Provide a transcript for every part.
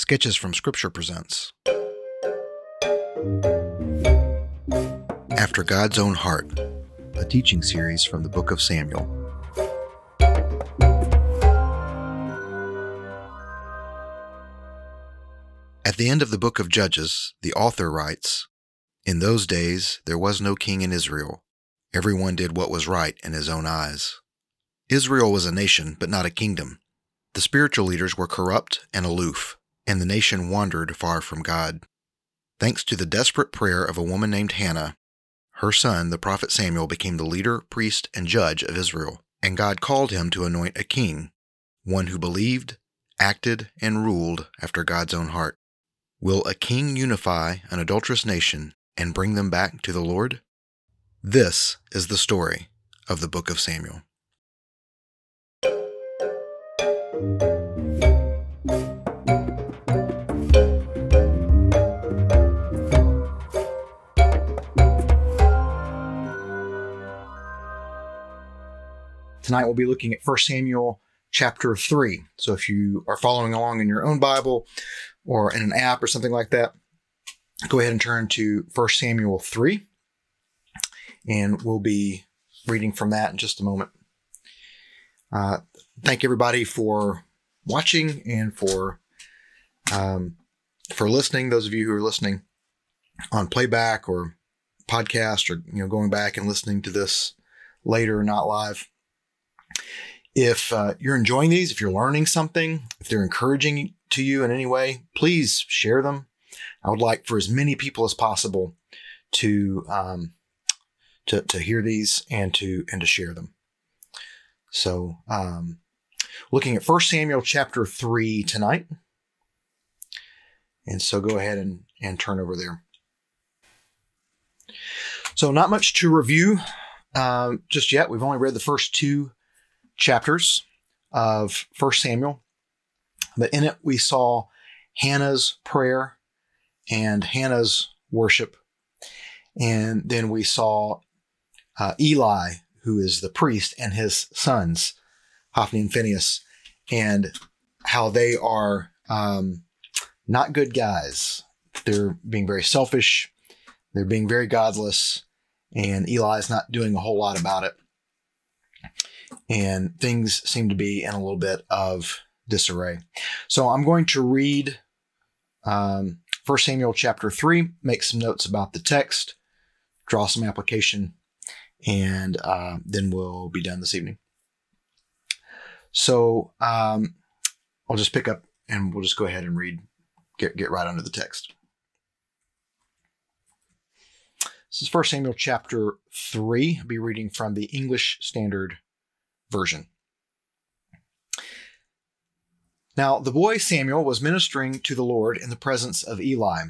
Sketches from Scripture presents After God's Own Heart, a teaching series from the Book of Samuel. At the end of the book of Judges, the author writes In those days there was no king in Israel. Everyone did what was right in his own eyes. Israel was a nation, but not a kingdom. The spiritual leaders were corrupt and aloof, and the nation wandered far from God. Thanks to the desperate prayer of a woman named Hannah, her son, the prophet Samuel, became the leader, priest, and judge of Israel, and God called him to anoint a king, one who believed, acted, and ruled after God's own heart. Will a king unify an adulterous nation and bring them back to the Lord? This is the story of the book of Samuel. Tonight we'll be looking at 1 Samuel chapter 3. So if you are following along in your own Bible or in an app or something like that, go ahead and turn to 1 Samuel 3 and we'll be reading from that in just a moment. Uh, thank everybody for watching and for um, for listening. Those of you who are listening on playback or podcast, or you know, going back and listening to this later, not live. If uh, you're enjoying these, if you're learning something, if they're encouraging to you in any way, please share them. I would like for as many people as possible to um, to, to hear these and to and to share them. So, um, looking at 1 Samuel chapter 3 tonight. And so go ahead and, and turn over there. So, not much to review uh, just yet. We've only read the first two chapters of 1 Samuel, but in it we saw Hannah's prayer and Hannah's worship. And then we saw uh, Eli, who is the priest, and his sons, Hophni and Phinehas, and how they are um, not good guys. They're being very selfish. They're being very godless, and Eli's not doing a whole lot about it. And things seem to be in a little bit of disarray. So I'm going to read um, 1 Samuel chapter 3, make some notes about the text, draw some application and uh, then we'll be done this evening. So um, I'll just pick up and we'll just go ahead and read, get, get right under the text. This is 1 Samuel chapter 3. I'll be reading from the English Standard Version. Now the boy Samuel was ministering to the Lord in the presence of Eli,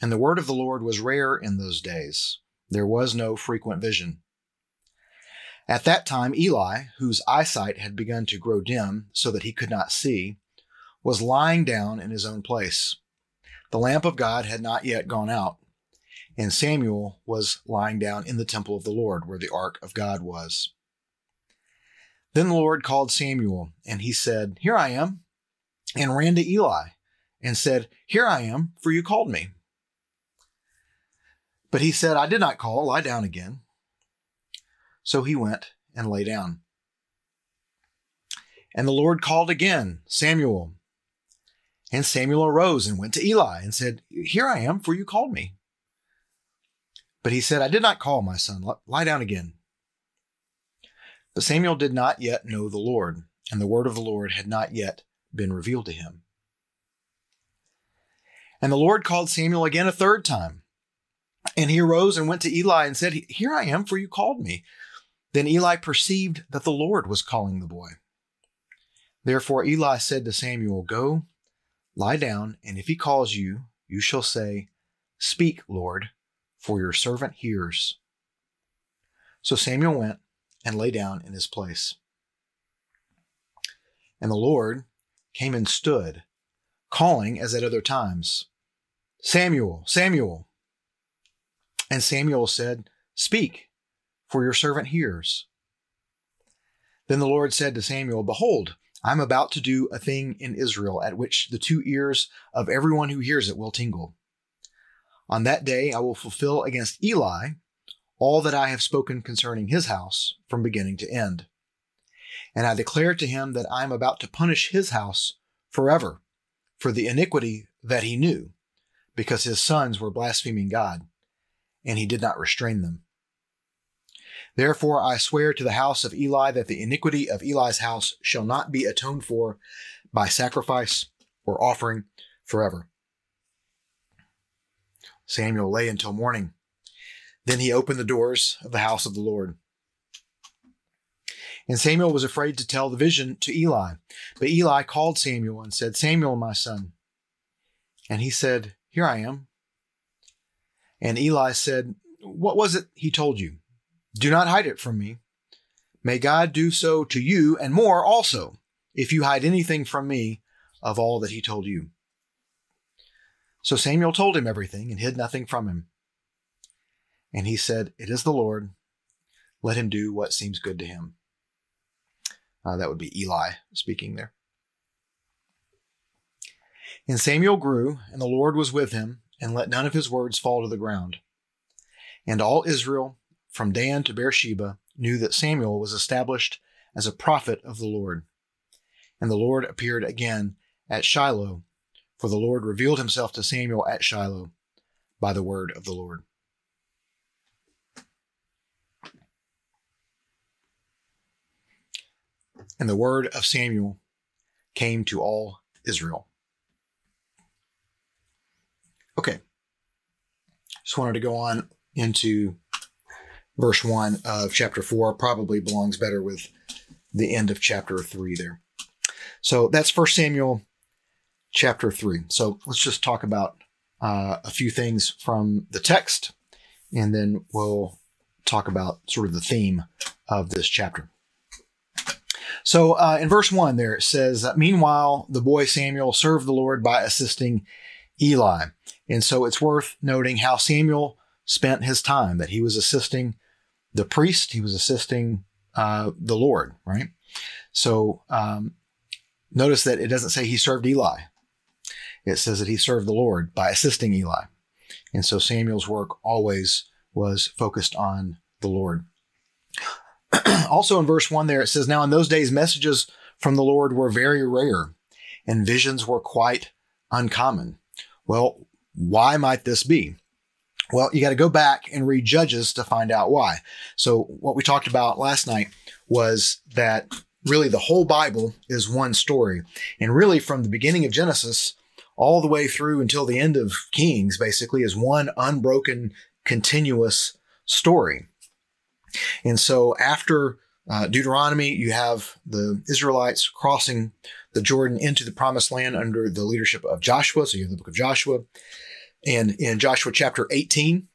and the word of the Lord was rare in those days. There was no frequent vision. At that time, Eli, whose eyesight had begun to grow dim so that he could not see, was lying down in his own place. The lamp of God had not yet gone out, and Samuel was lying down in the temple of the Lord, where the ark of God was. Then the Lord called Samuel, and he said, Here I am, and ran to Eli, and said, Here I am, for you called me. But he said, I did not call, lie down again. So he went and lay down. And the Lord called again, Samuel. And Samuel arose and went to Eli and said, Here I am, for you called me. But he said, I did not call, my son. Lie down again. But Samuel did not yet know the Lord, and the word of the Lord had not yet been revealed to him. And the Lord called Samuel again a third time. And he arose and went to Eli and said, Here I am, for you called me. Then Eli perceived that the Lord was calling the boy. Therefore Eli said to Samuel, Go, lie down, and if he calls you, you shall say, Speak, Lord, for your servant hears. So Samuel went and lay down in his place. And the Lord came and stood, calling as at other times, Samuel, Samuel. And Samuel said, Speak for your servant hears. Then the Lord said to Samuel, Behold, I'm about to do a thing in Israel at which the two ears of everyone who hears it will tingle. On that day I will fulfill against Eli all that I have spoken concerning his house from beginning to end. And I declare to him that I am about to punish his house forever for the iniquity that he knew, because his sons were blaspheming God, and he did not restrain them. Therefore I swear to the house of Eli that the iniquity of Eli's house shall not be atoned for by sacrifice or offering forever. Samuel lay until morning. Then he opened the doors of the house of the Lord. And Samuel was afraid to tell the vision to Eli. But Eli called Samuel and said, Samuel, my son. And he said, Here I am. And Eli said, What was it he told you? Do not hide it from me. May God do so to you and more also, if you hide anything from me of all that he told you. So Samuel told him everything and hid nothing from him. And he said, It is the Lord. Let him do what seems good to him. Uh, that would be Eli speaking there. And Samuel grew, and the Lord was with him, and let none of his words fall to the ground. And all Israel, from Dan to Beersheba, knew that Samuel was established as a prophet of the Lord. And the Lord appeared again at Shiloh, for the Lord revealed himself to Samuel at Shiloh by the word of the Lord. And the word of Samuel came to all Israel. Okay. Just wanted to go on into verse 1 of chapter 4. Probably belongs better with the end of chapter 3 there. So that's First Samuel chapter 3. So let's just talk about uh, a few things from the text, and then we'll talk about sort of the theme of this chapter. So uh, in verse 1 there it says, Meanwhile, the boy Samuel served the Lord by assisting Eli. And so it's worth noting how Samuel spent his time, that he was assisting the priest, he was assisting uh, the Lord, right? So um, notice that it doesn't say he served Eli. It says that he served the Lord by assisting Eli. And so Samuel's work always was focused on the Lord. also in verse 1 there, it says, Now in those days, messages from the Lord were very rare, and visions were quite uncommon. Well, why might this be? Well, you got to go back and read Judges to find out why. So, what we talked about last night was that really the whole Bible is one story. And really, from the beginning of Genesis all the way through until the end of Kings, basically, is one unbroken, continuous story. And so after uh, Deuteronomy, you have the Israelites crossing the Jordan into the promised land under the leadership of Joshua. So you have the book of Joshua. And in Joshua chapter 18,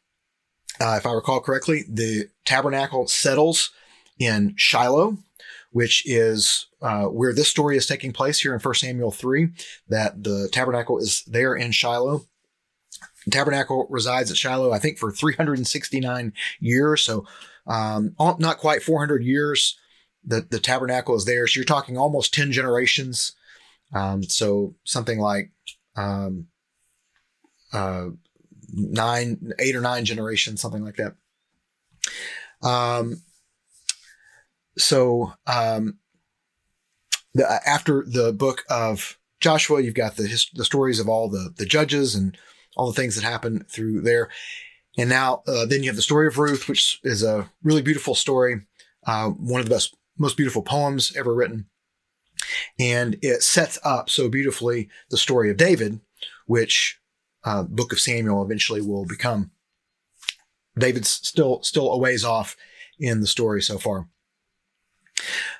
uh, if I recall correctly, the tabernacle settles in Shiloh, which is uh, where this story is taking place here in 1 Samuel 3, that the tabernacle is there in Shiloh. The tabernacle resides at Shiloh, I think, for 369 years. So um, not quite 400 years. The, the tabernacle is there. So you're talking almost 10 generations. Um, so something like um, uh, nine, eight or nine generations, something like that. Um, so um, the, after the book of Joshua, you've got the his, the stories of all the the judges and all the things that happen through there. And now, uh, then you have the story of Ruth, which is a really beautiful story, uh, one of the best, most beautiful poems ever written. And it sets up so beautifully the story of David, which uh, Book of Samuel eventually will become. David's still still a ways off in the story so far.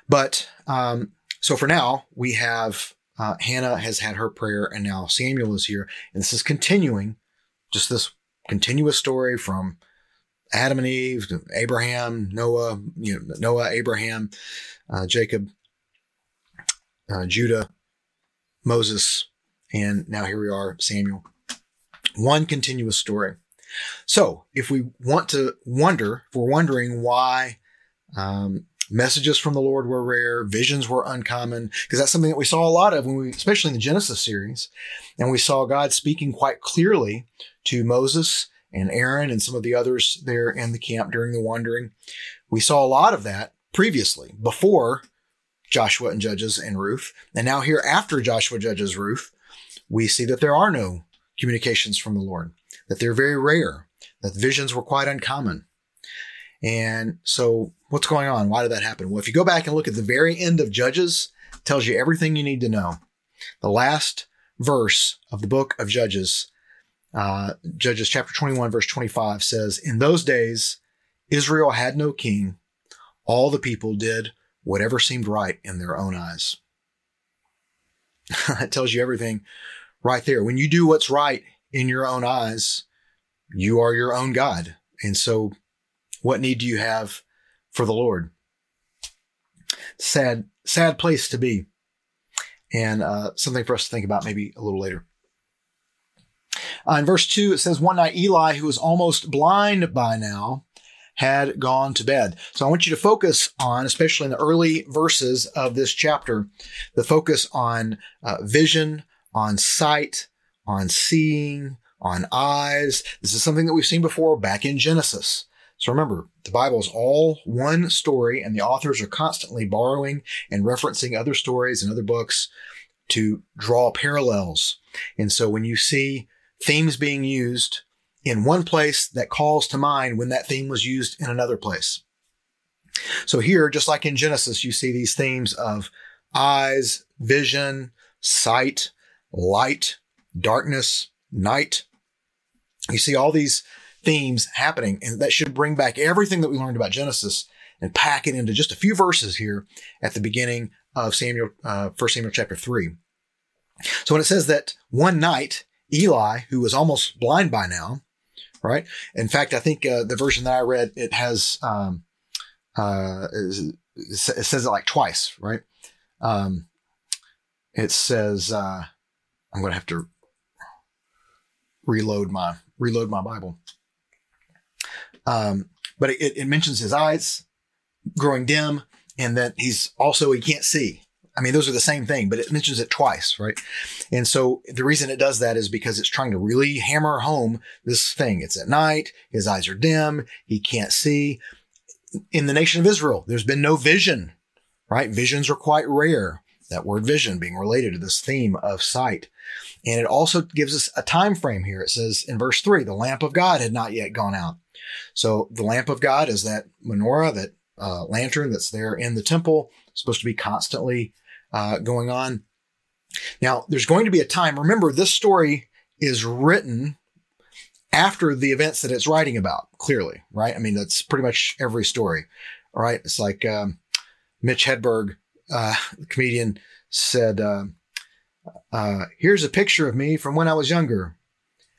But um, so for now, we have uh, Hannah has had her prayer, and now Samuel is here, and this is continuing just this continuous story from Adam and Eve to Abraham, Noah, you know, Noah, Abraham, uh, Jacob, uh, Judah, Moses, and now here we are, Samuel. One continuous story. So, if we want to wonder, if we're wondering why um, Messages from the Lord were rare. Visions were uncommon because that's something that we saw a lot of when we, especially in the Genesis series. And we saw God speaking quite clearly to Moses and Aaron and some of the others there in the camp during the wandering. We saw a lot of that previously before Joshua and Judges and Ruth. And now here after Joshua, Judges, Ruth, we see that there are no communications from the Lord, that they're very rare, that visions were quite uncommon. And so what's going on? Why did that happen? Well, if you go back and look at the very end of Judges, tells you everything you need to know. The last verse of the book of Judges, uh, Judges chapter 21, verse 25 says, In those days, Israel had no king. All the people did whatever seemed right in their own eyes. that tells you everything right there. When you do what's right in your own eyes, you are your own God. And so, what need do you have for the Lord? Sad, sad place to be. And uh, something for us to think about maybe a little later. Uh, in verse 2, it says, One night Eli, who was almost blind by now, had gone to bed. So I want you to focus on, especially in the early verses of this chapter, the focus on uh, vision, on sight, on seeing, on eyes. This is something that we've seen before back in Genesis. So remember, the Bible is all one story and the authors are constantly borrowing and referencing other stories and other books to draw parallels. And so when you see themes being used in one place that calls to mind when that theme was used in another place. So here, just like in Genesis, you see these themes of eyes, vision, sight, light, darkness, night. You see all these themes happening, and that should bring back everything that we learned about Genesis and pack it into just a few verses here at the beginning of Samuel, uh, 1 Samuel chapter 3. So when it says that one night, Eli, who was almost blind by now, right? In fact, I think uh, the version that I read it has um, uh, it says it like twice, right? Um, it says uh, I'm going to have to reload my reload my Bible. Um, but it, it mentions his eyes growing dim, and that he's also he can't see. I mean, those are the same thing, but it mentions it twice, right? And so the reason it does that is because it's trying to really hammer home this thing. It's at night. His eyes are dim. He can't see. In the nation of Israel, there's been no vision, right? Visions are quite rare. That word vision being related to this theme of sight. And it also gives us a time frame here. It says in verse three, the lamp of God had not yet gone out. So the lamp of God is that menorah, that uh, lantern that's there in the temple, supposed to be constantly uh, going on. Now, there's going to be a time. Remember, this story is written after the events that it's writing about, clearly, right? I mean, that's pretty much every story, all right? It's like um, Mitch Hedberg, uh, the comedian, said, uh, uh, Here's a picture of me from when I was younger.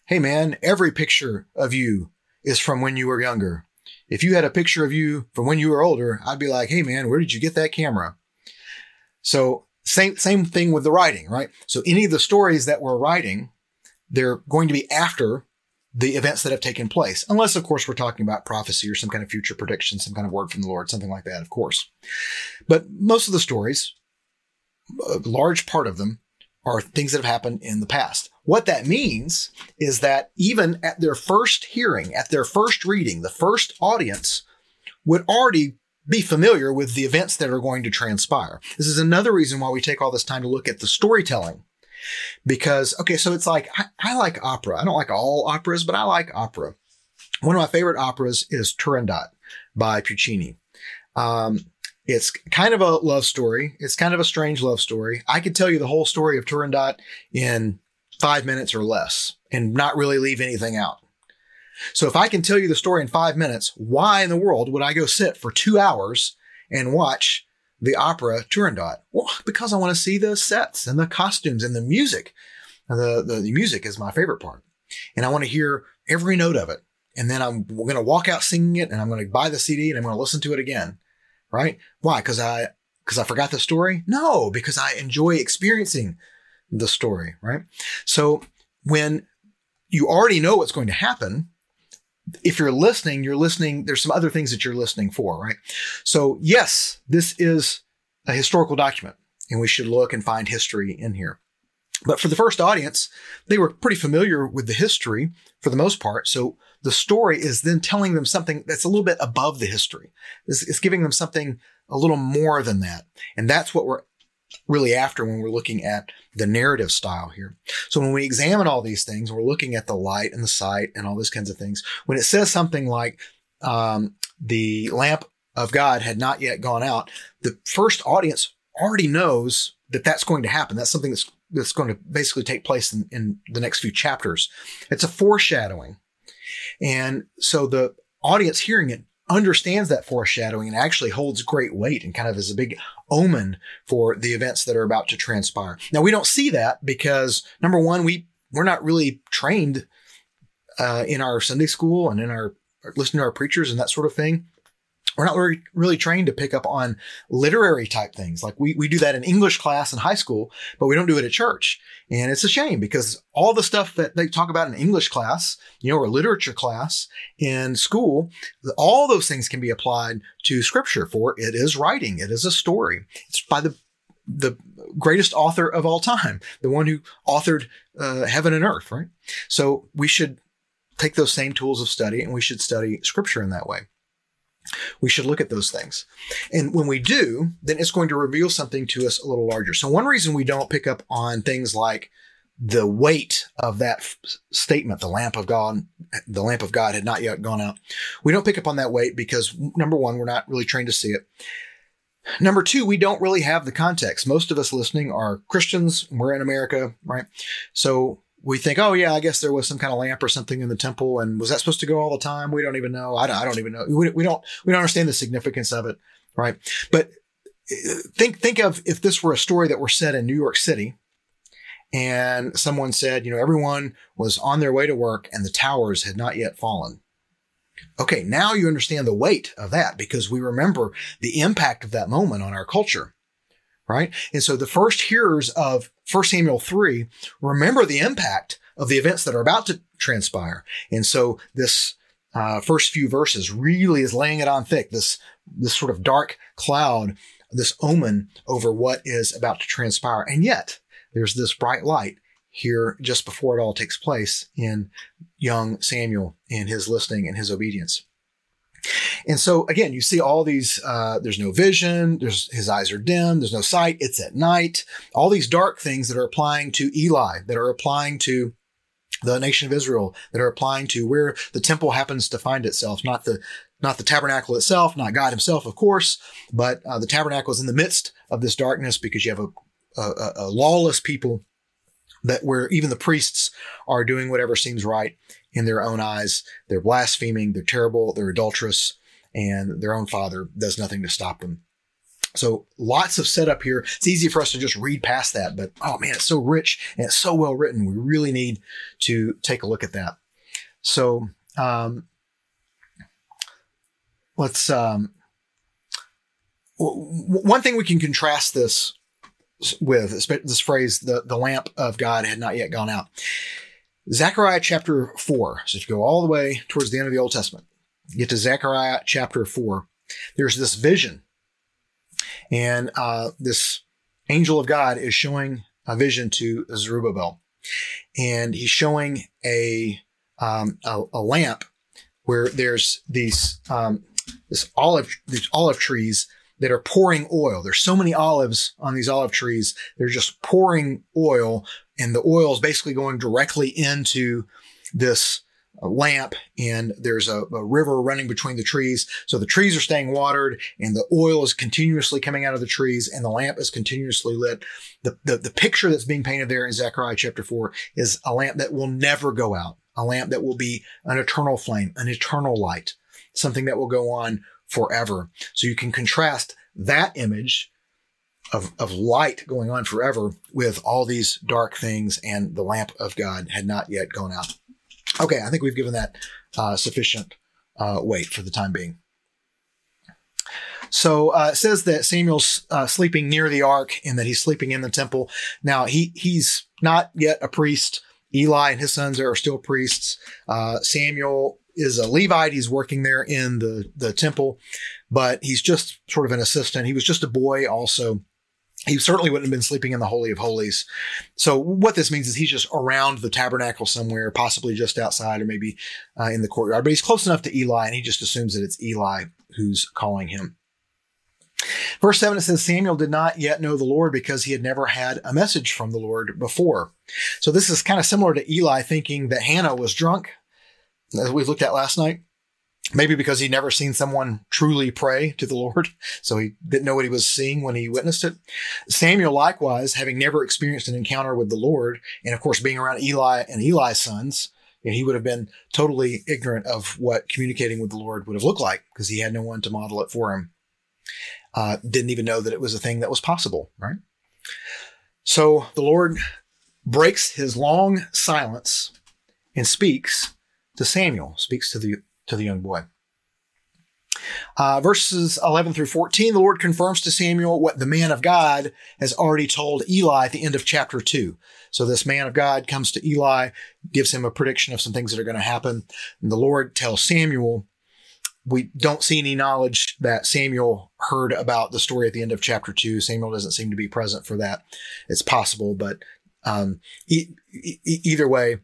Hey, man, every picture of you is from when you were younger. If you had a picture of you from when you were older, I'd be like, Hey, man, where did you get that camera? So same, same thing with the writing, right? So any of the stories that we're writing, they're going to be after the events that have taken place. Unless, of course, we're talking about prophecy or some kind of future prediction, some kind of word from the Lord, something like that, of course. But most of the stories, a large part of them, are things that have happened in the past. What that means is that even at their first hearing, at their first reading, the first audience would already be familiar with the events that are going to transpire. This is another reason why we take all this time to look at the storytelling. Because, okay, so it's like, I, I like opera. I don't like all operas, but I like opera. One of my favorite operas is Turandot by Puccini. Um, it's kind of a love story. It's kind of a strange love story. I could tell you the whole story of Turandot in five minutes or less and not really leave anything out. So if I can tell you the story in five minutes, why in the world would I go sit for two hours and watch the opera Turandot? Well, because I want to see the sets and the costumes and the music. The, the, the music is my favorite part. And I want to hear every note of it. And then I'm going to walk out singing it and I'm going to buy the CD and I'm going to listen to it again. Right? Why? Because I, because I forgot the story? No, because I enjoy experiencing the story. Right? So when you already know what's going to happen, if you're listening, you're listening. There's some other things that you're listening for, right? So yes, this is a historical document and we should look and find history in here. But for the first audience, they were pretty familiar with the history for the most part. So the story is then telling them something that's a little bit above the history. It's, it's giving them something a little more than that. And that's what we're really after when we're looking at the narrative style here. So when we examine all these things, we're looking at the light and the sight and all those kinds of things. When it says something like, um, the lamp of God had not yet gone out, the first audience already knows that that's going to happen. That's something that's that's going to basically take place in, in the next few chapters. It's a foreshadowing. And so the audience hearing it understands that foreshadowing and actually holds great weight and kind of is a big omen for the events that are about to transpire. Now we don't see that because number one, we we're not really trained uh, in our Sunday school and in our listening to our preachers and that sort of thing we're not really, trained to pick up on literary type things. Like we, we do that in English class in high school, but we don't do it at church. And it's a shame because all the stuff that they talk about in English class, you know, or literature class in school, all those things can be applied to scripture for it is writing. It is a story. It's by the the greatest author of all time, the one who authored uh, heaven and earth, right? So we should take those same tools of study and we should study scripture in that way we should look at those things. And when we do, then it's going to reveal something to us a little larger. So one reason we don't pick up on things like the weight of that f- statement, the lamp of God, the lamp of God had not yet gone out. We don't pick up on that weight because number one, we're not really trained to see it. Number two, we don't really have the context. Most of us listening are Christians. We're in America, right? So we think, oh yeah, I guess there was some kind of lamp or something in the temple, and was that supposed to go all the time? We don't even know. I don't, I don't even know. We, we don't we don't understand the significance of it, right? But uh, think think of if this were a story that were set in New York City, and someone said, you know, everyone was on their way to work and the towers had not yet fallen. Okay, now you understand the weight of that because we remember the impact of that moment on our culture right? And so the first hearers of 1 Samuel 3 remember the impact of the events that are about to transpire. And so this uh, first few verses really is laying it on thick, this, this sort of dark cloud, this omen over what is about to transpire. And yet there's this bright light here just before it all takes place in young Samuel and his listening and his obedience. And so again, you see all these, uh, there's no vision, there's, his eyes are dim, there's no sight, it's at night, all these dark things that are applying to Eli, that are applying to the nation of Israel, that are applying to where the temple happens to find itself, not the, not the tabernacle itself, not God himself, of course, but uh, the tabernacle is in the midst of this darkness because you have a, a, a lawless people that where even the priests are doing whatever seems right in their own eyes. They're blaspheming, they're terrible, they're adulterous, and their own father does nothing to stop them. So lots of setup here. It's easy for us to just read past that, but oh man, it's so rich and it's so well written. We really need to take a look at that. So, um, let's, um, one thing we can contrast this with this phrase, the, the lamp of God had not yet gone out. Zechariah chapter 4. So if you go all the way towards the end of the Old Testament, get to Zechariah chapter 4, there's this vision. And uh, this angel of God is showing a vision to Zerubbabel. And he's showing a, um, a, a, lamp where there's these, um, this olive, these olive trees that are pouring oil. There's so many olives on these olive trees. They're just pouring oil and the oil is basically going directly into this uh, lamp and there's a, a, river running between the trees. So the trees are staying watered and the oil is continuously coming out of the trees and the lamp is continuously lit. The, the, the picture that's being painted there in Zechariah chapter four is a lamp that will never go out, a lamp that will be an eternal flame, an eternal light, something that will go on forever. So you can contrast that image of, of light going on forever with all these dark things and the lamp of God had not yet gone out. Okay, I think we've given that uh, sufficient uh, weight for the time being. So uh, it says that Samuel's uh, sleeping near the ark and that he's sleeping in the temple. Now he he's not yet a priest. Eli and his sons are still priests. Uh, Samuel is a Levite. He's working there in the, the temple, but he's just sort of an assistant. He was just a boy also. He certainly wouldn't have been sleeping in the Holy of Holies. So what this means is he's just around the tabernacle somewhere, possibly just outside or maybe uh, in the courtyard, but he's close enough to Eli and he just assumes that it's Eli who's calling him. Verse 7 it says, Samuel did not yet know the Lord because he had never had a message from the Lord before. So this is kind of similar to Eli thinking that Hannah was drunk, as we looked at last night. Maybe because he'd never seen someone truly pray to the Lord, so he didn't know what he was seeing when he witnessed it. Samuel, likewise, having never experienced an encounter with the Lord, and of course being around Eli and Eli's sons, he would have been totally ignorant of what communicating with the Lord would have looked like because he had no one to model it for him uh, didn't even know that it was a thing that was possible, right? So the Lord breaks his long silence and speaks to Samuel, speaks to the to the young boy. Uh, verses 11 through 14, the Lord confirms to Samuel what the man of God has already told Eli at the end of chapter 2. So this man of God comes to Eli, gives him a prediction of some things that are going to happen. And the Lord tells Samuel we don't see any knowledge that Samuel heard about the story at the end of chapter two. Samuel doesn't seem to be present for that. It's possible, but um, e- e- either way,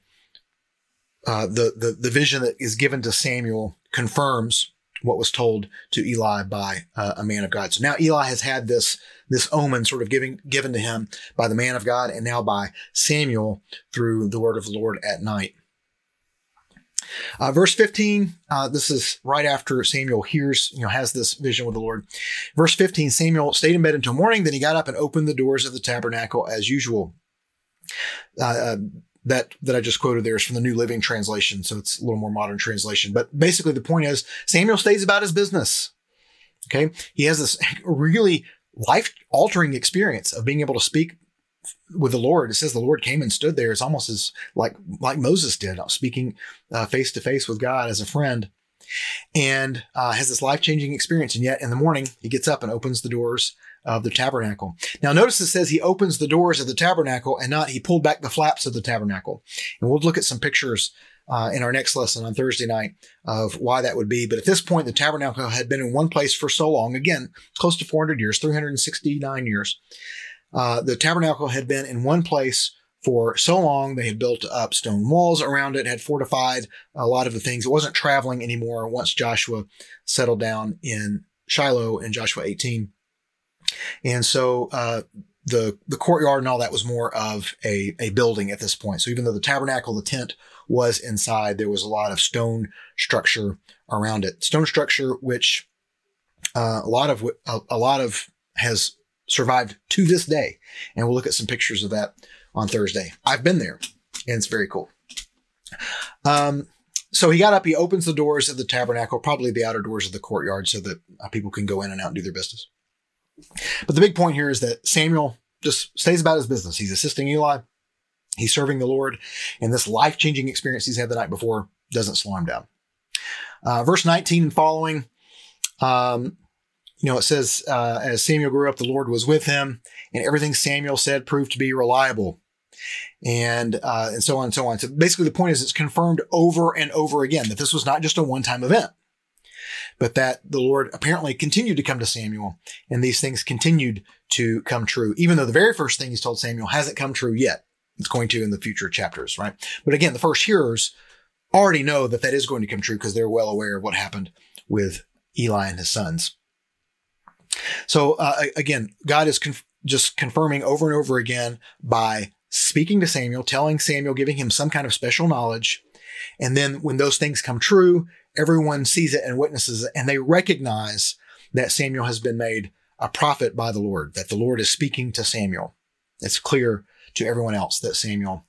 uh, the, the the vision that is given to Samuel confirms what was told to Eli by uh, a man of God. So now Eli has had this this omen sort of giving given to him by the man of God, and now by Samuel through the word of the Lord at night. Uh, verse 15, uh, this is right after Samuel hears, you know, has this vision with the Lord. Verse 15, Samuel stayed in bed until morning. Then he got up and opened the doors of the tabernacle as usual. Uh, uh, that that I just quoted there is from the New Living Translation, so it's a little more modern translation. But basically, the point is Samuel stays about his business. Okay, he has this really life altering experience of being able to speak with the Lord. It says the Lord came and stood there. It's almost as like like Moses did, speaking face to face with God as a friend, and uh, has this life changing experience. And yet, in the morning, he gets up and opens the doors of the tabernacle. Now, notice it says he opens the doors of the tabernacle, and not he pulled back the flaps of the tabernacle. And we'll look at some pictures. Uh, in our next lesson on Thursday night of why that would be. But at this point, the tabernacle had been in one place for so long, again, close to 400 years, 369 years, uh, the tabernacle had been in one place for so long. They had built up stone walls around it, had fortified a lot of the things. It wasn't traveling anymore once Joshua settled down in Shiloh in Joshua 18. And so, uh, the, the courtyard and all that was more of a, a building at this point. So even though the tabernacle, the tent was inside, there was a lot of stone structure around it. Stone structure, which, uh, a lot of, a, a lot of has survived to this day. And we'll look at some pictures of that on Thursday. I've been there and it's very cool. Um, so he got up, he opens the doors of the tabernacle, probably the outer doors of the courtyard so that uh, people can go in and out and do their business. But the big point here is that Samuel just stays about his business. He's assisting Eli. He's serving the Lord. And this life changing experience he's had the night before doesn't slow him down. Uh, verse 19 and following, um, you know, it says, uh, as Samuel grew up, the Lord was with him, and everything Samuel said proved to be reliable, and uh, and so on and so on. So basically, the point is, it's confirmed over and over again that this was not just a one-time event, but that the Lord apparently continued to come to Samuel, and these things continued to come true, even though the very first thing He's told Samuel hasn't come true yet. It's going to in the future chapters, right? But again, the first hearers already know that that is going to come true because they're well aware of what happened with Eli and his sons. So uh, again, God is conf- just confirming over and over again by speaking to Samuel, telling Samuel, giving him some kind of special knowledge. And then when those things come true, everyone sees it and witnesses it, and they recognize that Samuel has been made a prophet by the Lord, that the Lord is speaking to Samuel. It's clear to everyone else that Samuel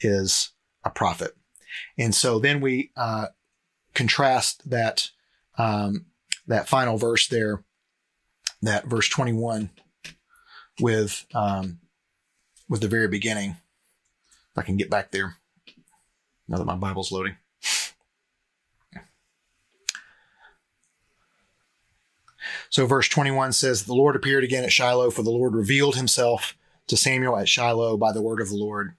is a prophet. And so then we uh, contrast that um, that final verse there that verse 21 with um, with the very beginning. If I can get back there now that my Bible's loading. So verse 21 says, The Lord appeared again at Shiloh, for the Lord revealed himself to Samuel at Shiloh by the word of the Lord.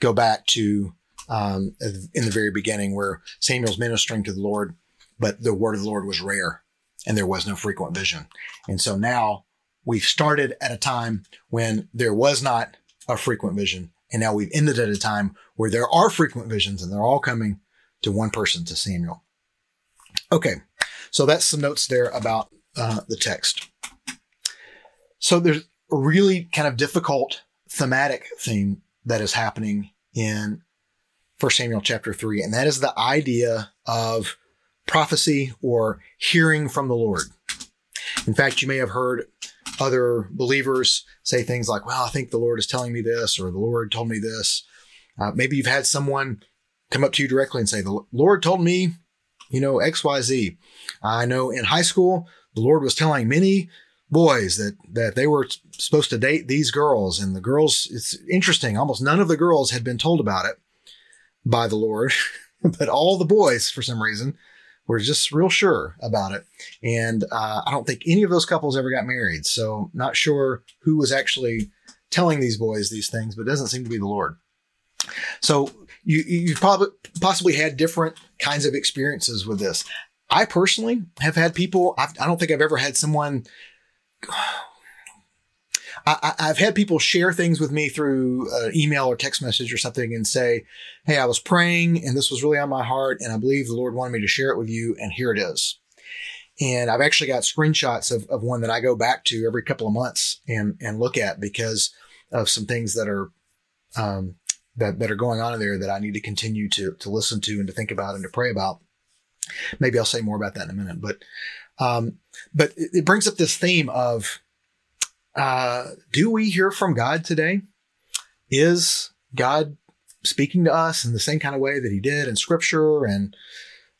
Go back to um, in the very beginning where Samuel's ministering to the Lord, but the word of the Lord was rare and there was no frequent vision. And so now we've started at a time when there was not a frequent vision. And now we've ended at a time where there are frequent visions and they're all coming to one person, to Samuel. Okay. So that's some notes there about uh, the text. So there's a really kind of difficult thematic theme that is happening in 1 Samuel chapter 3, and that is the idea of prophecy or hearing from the Lord. In fact, you may have heard other believers say things like, Well, I think the Lord is telling me this, or the Lord told me this. Uh, maybe you've had someone come up to you directly and say, The Lord told me, you know, XYZ. I know in high school, the Lord was telling many boys that, that they were supposed to date these girls. And the girls, it's interesting, almost none of the girls had been told about it by the Lord, but all the boys, for some reason, were just real sure about it. And uh, I don't think any of those couples ever got married. So, not sure who was actually telling these boys these things, but it doesn't seem to be the Lord. So, you, you've probably possibly had different kinds of experiences with this. I personally have had people, I've, I do not think I've ever had someone I, have had people share things with me through uh, email or text message or something and say, Hey, I was praying and this was really on my heart. And I believe the Lord wanted me to share it with you. And here it is. And I've actually got screenshots of, of one that I go back to every couple of months and, and look at because of some things that are, um, that, that are going on in there that I need to continue to, to listen to and to think about and to pray about. Maybe I'll say more about that in a minute, but, um, but it, brings up this theme of, uh, do we hear from God today? Is God speaking to us in the same kind of way that he did in scripture? And,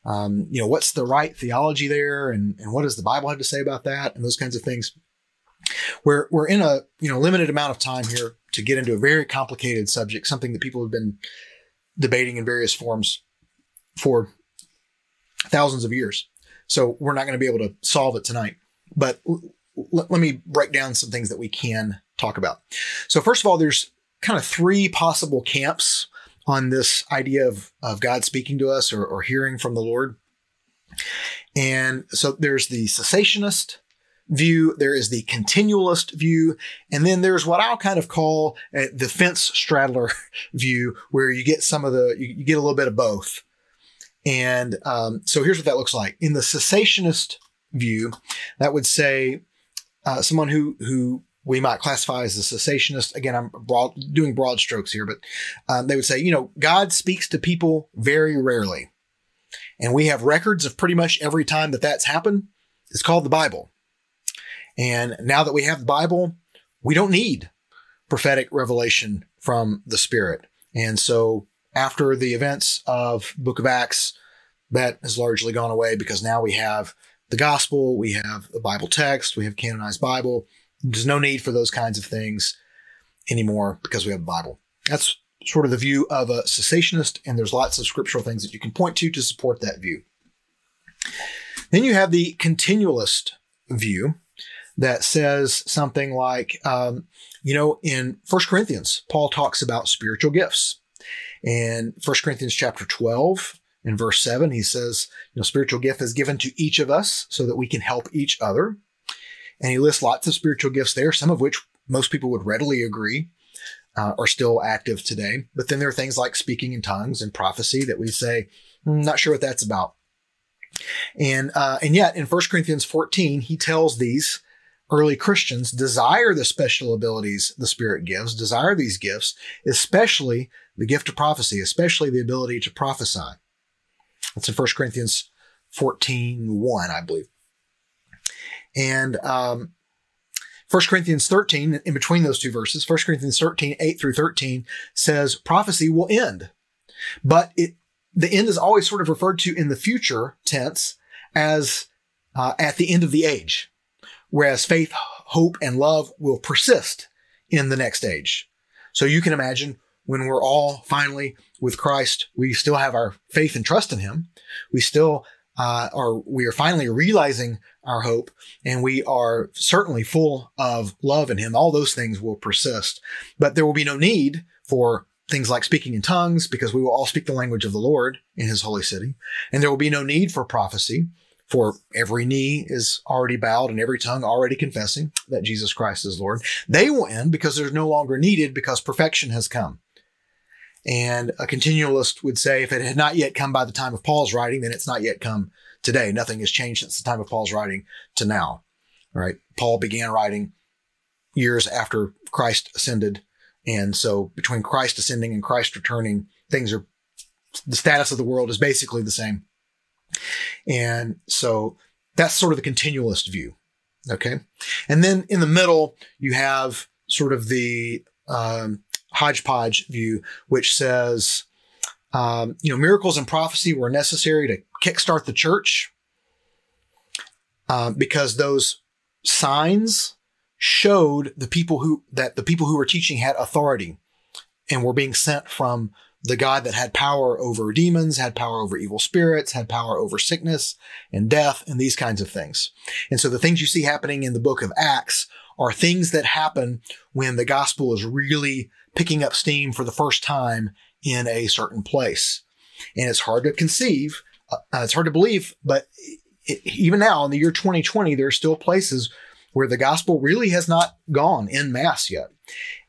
um, you know, what's the right theology there? And, and what does the Bible have to say about that? And those kinds of things. We're, we're in a, you know, limited amount of time here to get into a very complicated subject, something that people have been debating in various forms for thousands of years. So we're not going to be able to solve it tonight. But let, let me break down some things that we can talk about. So first of all, there's kind of three possible camps on this idea of, of God speaking to us or, or hearing from the Lord. And so there's the cessationist view, there is the continualist view, and then there's what I'll kind of call the fence straddler view, where you get some of the, you, you get a little bit of both. And um, so here's what that looks like. In the cessationist view, that would say uh, someone who who we might classify as a cessationist. Again, I'm broad, doing broad strokes here, but um, they would say, you know, God speaks to people very rarely, and we have records of pretty much every time that that's happened. It's called the Bible, and now that we have the Bible, we don't need prophetic revelation from the Spirit, and so after the events of Book of Acts, that has largely gone away because now we have the gospel, we have the Bible text, we have canonized Bible. There's no need for those kinds of things anymore because we have the Bible. That's sort of the view of a cessationist, and there's lots of scriptural things that you can point to to support that view. Then you have the continualist view that says something like, um, you know, in First Corinthians, Paul talks about spiritual gifts. And First Corinthians chapter 12, in verse 7, he says, you know, spiritual gift is given to each of us so that we can help each other. And he lists lots of spiritual gifts there, some of which most people would readily agree uh, are still active today. But then there are things like speaking in tongues and prophecy that we say, mm, not sure what that's about. And, uh, and yet in 1 Corinthians 14, he tells these early Christians desire the special abilities the Spirit gives, desire these gifts, especially the gift of prophecy, especially the ability to prophesy. That's in 1 Corinthians 14 1, I believe. And um, 1 Corinthians 13, in between those two verses, 1 Corinthians 13, 8 through 13 says prophecy will end. But it, the end is always sort of referred to in the future tense as uh, at the end of the age, whereas faith, hope, and love will persist in the next age. So you can imagine when we're all finally with Christ, we still have our faith and trust in Him. We still uh, are, we are finally realizing our hope and we are certainly full of love in Him. All those things will persist, but there will be no need for things like speaking in tongues because we will all speak the language of the Lord in his holy city. And there will be no need for prophecy for every knee is already bowed and every tongue already confessing that Jesus Christ is Lord. They will end because there's no longer needed because perfection has come. And a continualist would say if it had not yet come by the time of Paul's writing, then it's not yet come today. Nothing has changed since the time of Paul's writing to now. Right? Paul began writing years after Christ ascended. And so between Christ ascending and Christ returning, things are, the status of the world is basically the same. And so that's sort of the continualist view. Okay. And then in the middle, you have sort of the um, hodgepodge view, which says, um, you know, miracles and prophecy were necessary to kickstart the church uh, because those signs showed the people who that the people who were teaching had authority and were being sent from the God that had power over demons, had power over evil spirits, had power over sickness and death and these kinds of things. And so the things you see happening in the book of Acts are things that happen when the gospel is really picking up steam for the first time in a certain place. And it's hard to conceive. Uh, it's hard to believe, but it, even now in the year 2020, there are still places where the gospel really has not gone in mass yet.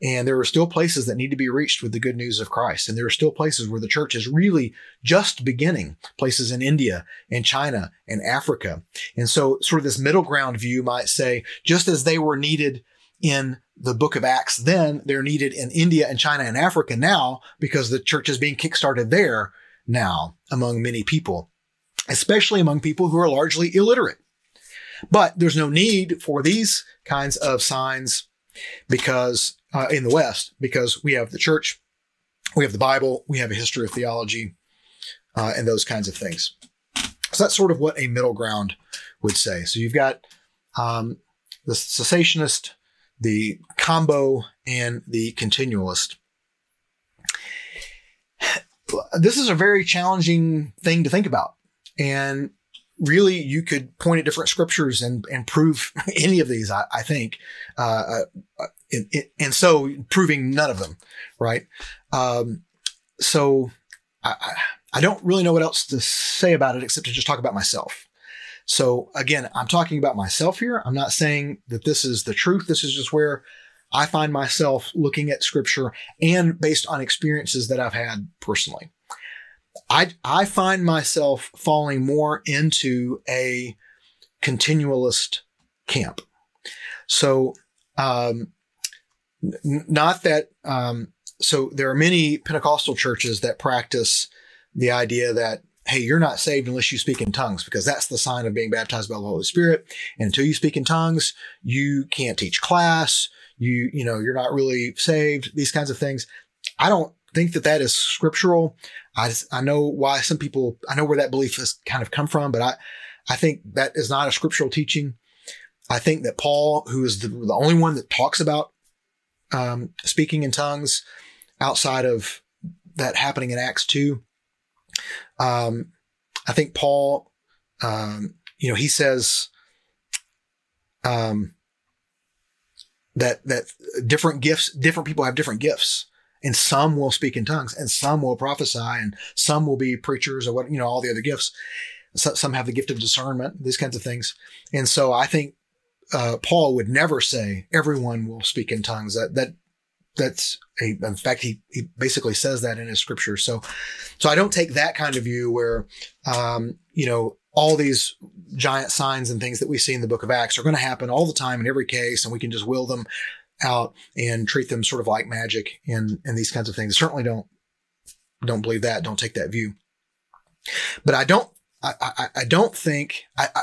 And there are still places that need to be reached with the good news of Christ. And there are still places where the church is really just beginning, places in India and China and Africa. And so sort of this middle ground view might say, just as they were needed in the book of Acts then, they're needed in India and China and Africa now because the church is being kickstarted there now among many people, especially among people who are largely illiterate. But there's no need for these kinds of signs because uh, in the West, because we have the church, we have the Bible, we have a history of theology, uh, and those kinds of things. So that's sort of what a middle ground would say. So you've got um, the cessationist, the combo, and the continualist. This is a very challenging thing to think about. And really you could point at different scriptures and, and prove any of these, I, I think. Uh, uh, and so proving none of them, right? Um, so I, I don't really know what else to say about it except to just talk about myself. So again, I'm talking about myself here. I'm not saying that this is the truth. This is just where I find myself looking at scripture and based on experiences that I've had personally. I, I find myself falling more into a continualist camp. So, um, n- not that, um, so there are many Pentecostal churches that practice the idea that, hey, you're not saved unless you speak in tongues because that's the sign of being baptized by the Holy Spirit. And until you speak in tongues, you can't teach class. You, you know, you're not really saved, these kinds of things. I don't think that that is scriptural. I I know why some people, I know where that belief has kind of come from, but I, I think that is not a scriptural teaching. I think that Paul, who is the, the only one that talks about um, speaking in tongues outside of that happening in Acts 2, um, I think Paul, um, you know, he says um, that that different gifts, different people have different gifts and some will speak in tongues and some will prophesy and some will be preachers or what, you know, all the other gifts. So, some have the gift of discernment, these kinds of things. And so I think, uh, Paul would never say everyone will speak in tongues. That, that, that's a, in fact, he, he basically says that in his scripture. So, so I don't take that kind of view where, um, you know, all these giant signs and things that we see in the book of Acts are going to happen all the time in every case, and we can just will them out and treat them sort of like magic and, and these kinds of things. Certainly don't, don't believe that. Don't take that view. But I don't, I, I, I don't think, I, I,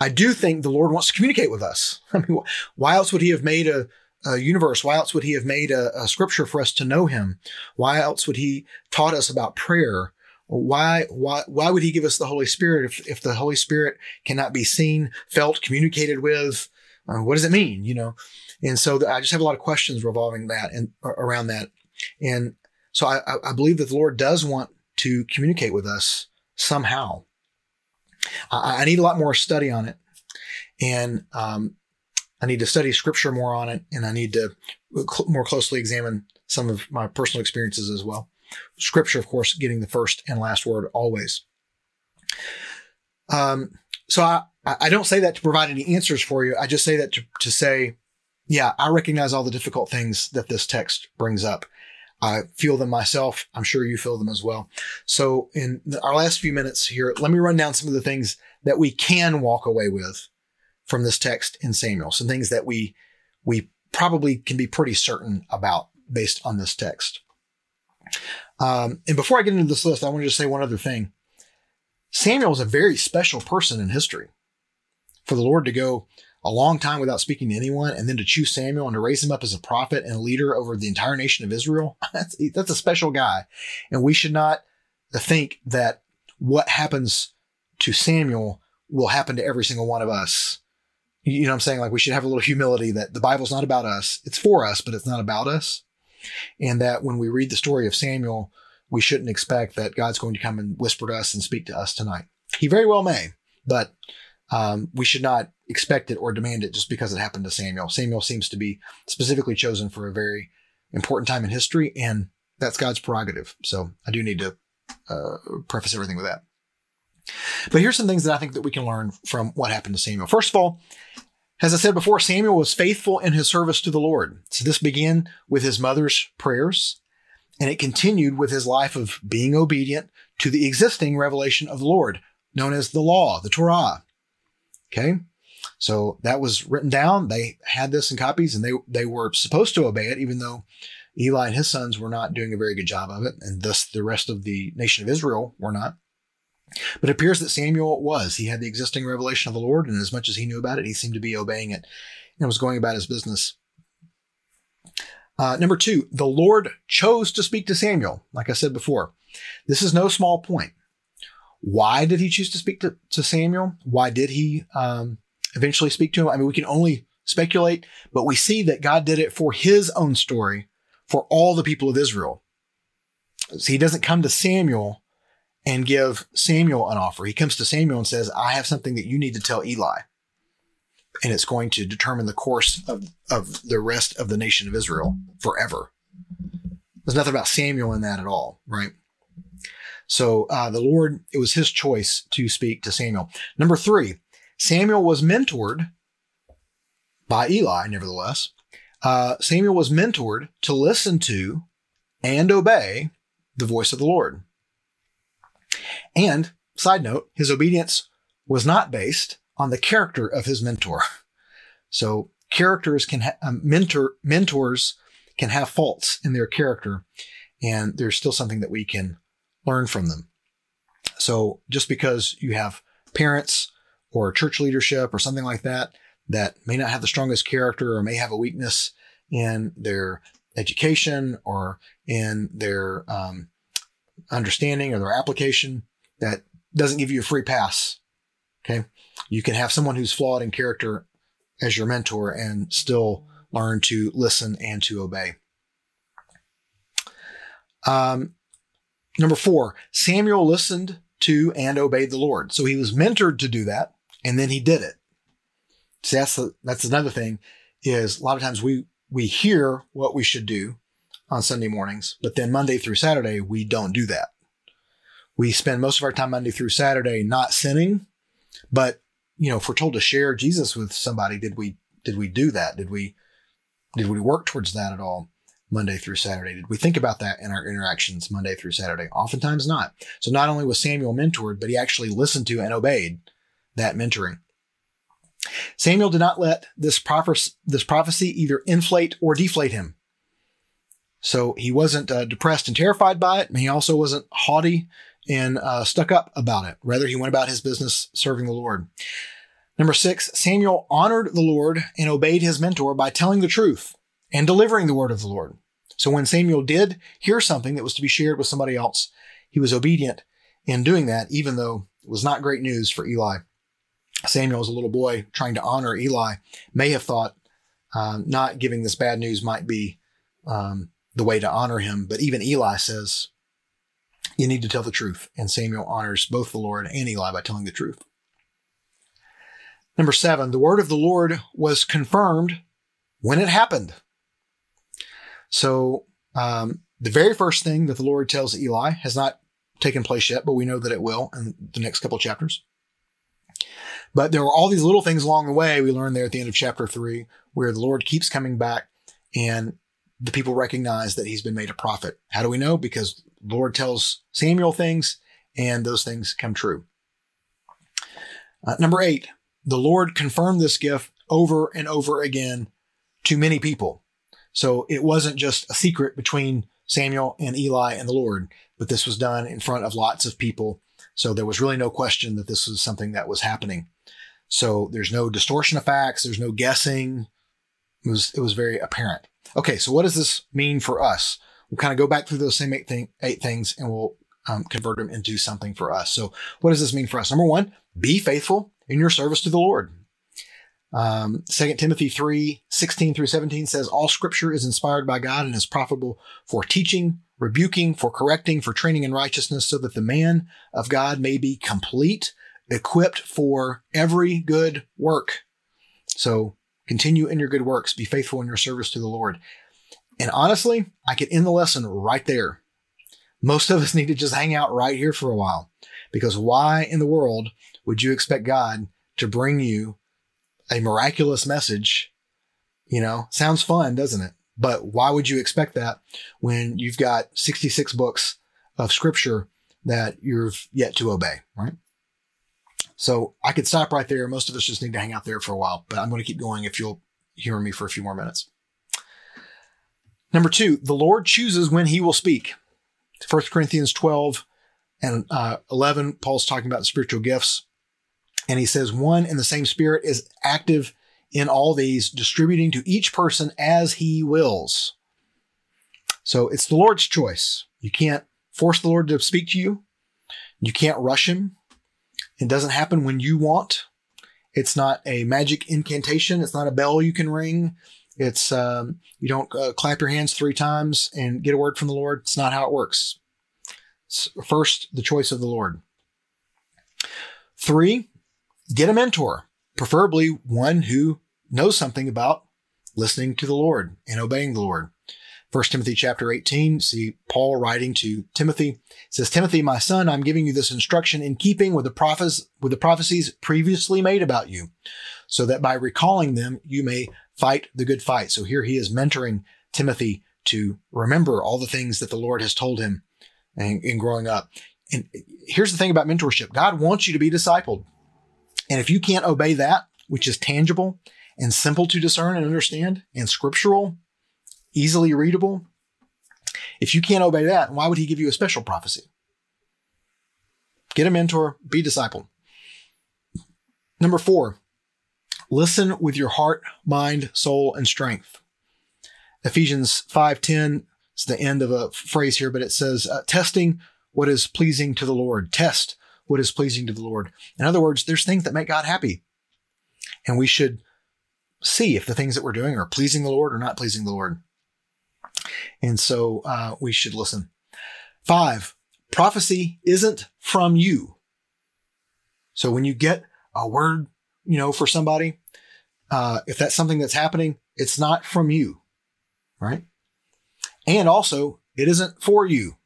I, do think the Lord wants to communicate with us. I mean, why else would he have made a, a universe? Why else would he have made a, a scripture for us to know him? Why else would he taught us about prayer? Why, why, why would he give us the Holy Spirit if, if the Holy Spirit cannot be seen, felt, communicated with? Uh, what does it mean? You know, and so I just have a lot of questions revolving that and around that. And so I, I believe that the Lord does want to communicate with us somehow. I, I need a lot more study on it. And, um, I need to study scripture more on it and I need to cl- more closely examine some of my personal experiences as well. Scripture, of course, getting the first and last word always. Um, so I, I don't say that to provide any answers for you. I just say that to, to say, yeah, I recognize all the difficult things that this text brings up. I feel them myself. I'm sure you feel them as well. So in our last few minutes here, let me run down some of the things that we can walk away with from this text in Samuel. Some things that we, we probably can be pretty certain about based on this text. Um, and before I get into this list, I want to just say one other thing. Samuel is a very special person in history. For the Lord to go a long time without speaking to anyone and then to choose Samuel and to raise him up as a prophet and a leader over the entire nation of Israel, that's, that's a special guy. And we should not think that what happens to Samuel will happen to every single one of us. You know what I'm saying? Like we should have a little humility that the Bible's not about us. It's for us, but it's not about us. And that when we read the story of Samuel, we shouldn't expect that God's going to come and whisper to us and speak to us tonight. He very well may, but um, we should not expect it or demand it just because it happened to Samuel. Samuel seems to be specifically chosen for a very important time in history, and that's God's prerogative. So I do need to uh, preface everything with that. But here's some things that I think that we can learn from what happened to Samuel. First of all, as I said before, Samuel was faithful in his service to the Lord. So this began with his mother's prayers, and it continued with his life of being obedient to the existing revelation of the Lord, known as the law, the Torah. Okay. So that was written down. They had this in copies and they, they were supposed to obey it, even though Eli and his sons were not doing a very good job of it. And thus the rest of the nation of Israel were not. But it appears that Samuel was. He had the existing revelation of the Lord, and as much as he knew about it, he seemed to be obeying it and was going about his business. Uh, number two, the Lord chose to speak to Samuel, like I said before. This is no small point. Why did he choose to speak to, to Samuel? Why did he um, eventually speak to him? I mean, we can only speculate, but we see that God did it for his own story for all the people of Israel. So he doesn't come to Samuel and give Samuel an offer. He comes to Samuel and says, I have something that you need to tell Eli. And it's going to determine the course of, of the rest of the nation of Israel forever. There's nothing about Samuel in that at all, right? So uh, the Lord, it was his choice to speak to Samuel. Number three, Samuel was mentored by Eli, nevertheless. Uh, Samuel was mentored to listen to and obey the voice of the Lord. And, side note, his obedience was not based on the character of his mentor. So characters can ha- um, mentor mentors can have faults in their character, and there's still something that we can learn from them. So just because you have parents or church leadership or something like that that may not have the strongest character or may have a weakness in their education or in their um, understanding or their application, that doesn't give you a free pass. Okay. You can have someone who's flawed in character as your mentor and still learn to listen and to obey. Um, Number four, Samuel listened to and obeyed the Lord. So he was mentored to do that, and then he did it. So that's the, that's another thing is a lot of times we we hear what we should do on Sunday mornings, but then Monday through Saturday we don't do that. We spend most of our time Monday through Saturday not sinning, but you know, if we're told to share Jesus with somebody, did we did we do that? Did we did we work towards that at all? Monday through Saturday? Did we think about that in our interactions Monday through Saturday? Oftentimes not. So not only was Samuel mentored, but he actually listened to and obeyed that mentoring. Samuel did not let this, prophecy, this prophecy either inflate or deflate him. So he wasn't uh, depressed and terrified by it. And he also wasn't haughty and uh, stuck up about it. Rather, he went about his business serving the Lord. Number six, Samuel honored the Lord and obeyed his mentor by telling the truth and delivering the word of the Lord. So when Samuel did hear something that was to be shared with somebody else, he was obedient in doing that, even though it was not great news for Eli. Samuel, as a little boy trying to honor Eli, may have thought um, not giving this bad news might be um, the way to honor him. But even Eli says, you need to tell the truth. And Samuel honors both the Lord and Eli by telling the truth. Number seven, the word of the Lord was confirmed when it happened. So um, the very first thing that the Lord tells Eli has not taken place yet, but we know that it will in the next couple of chapters. But there were all these little things along the way we learned there at the end of chapter three, where the Lord keeps coming back and the people recognize that he's been made a prophet. How do we know? Because Lord tells Samuel things and those things come true. Uh, number eight, the Lord confirmed this gift over and over again to many people. So it wasn't just a secret between Samuel and Eli and the Lord, but this was done in front of lots of people. So there was really no question that this was something that was happening. So there's no distortion of facts. There's no guessing. It was, it was very apparent. Okay. So what does this mean for us? We'll kind of go back through those same eight, thing, eight things and we'll um, convert them into something for us. So what does this mean for us? Number one, be faithful in your service to the Lord. Um, 2 Timothy 3 16 through 17 says, All scripture is inspired by God and is profitable for teaching, rebuking, for correcting, for training in righteousness, so that the man of God may be complete, equipped for every good work. So continue in your good works, be faithful in your service to the Lord. And honestly, I could end the lesson right there. Most of us need to just hang out right here for a while because why in the world would you expect God to bring you a miraculous message? You know, sounds fun, doesn't it? But why would you expect that when you've got 66 books of scripture that you've yet to obey, right? So I could stop right there. Most of us just need to hang out there for a while, but I'm going to keep going if you'll hear me for a few more minutes. Number two, the Lord chooses when he will speak. 1 Corinthians 12 and uh, 11, Paul's talking about spiritual gifts. And he says, one and the same spirit is active in all these, distributing to each person as he wills. So it's the Lord's choice. You can't force the Lord to speak to you. You can't rush him. It doesn't happen when you want. It's not a magic incantation. It's not a bell you can ring. It's um, you don't uh, clap your hands three times and get a word from the Lord. It's not how it works. It's first, the choice of the Lord. Three, get a mentor, preferably one who knows something about listening to the Lord and obeying the Lord. First Timothy chapter 18, see Paul writing to Timothy says, Timothy, my son, I'm giving you this instruction in keeping with the prophets, with the prophecies previously made about you, so that by recalling them, you may fight the good fight. So here he is mentoring Timothy to remember all the things that the Lord has told him in, in growing up. And here's the thing about mentorship. God wants you to be discipled. And if you can't obey that, which is tangible and simple to discern and understand and scriptural, easily readable, if you can't obey that, why would he give you a special prophecy? Get a mentor, be discipled. Number four, listen with your heart, mind, soul, and strength. Ephesians 5:10 is the end of a phrase here, but it says uh, testing what is pleasing to the Lord. Test what is pleasing to the Lord. In other words, there's things that make God happy. And we should see if the things that we're doing are pleasing the Lord or not pleasing the Lord. And so uh, we should listen. Five, prophecy isn't from you. So when you get a word, you know, for somebody, uh, if that's something that's happening, it's not from you, right? And also, it isn't for you.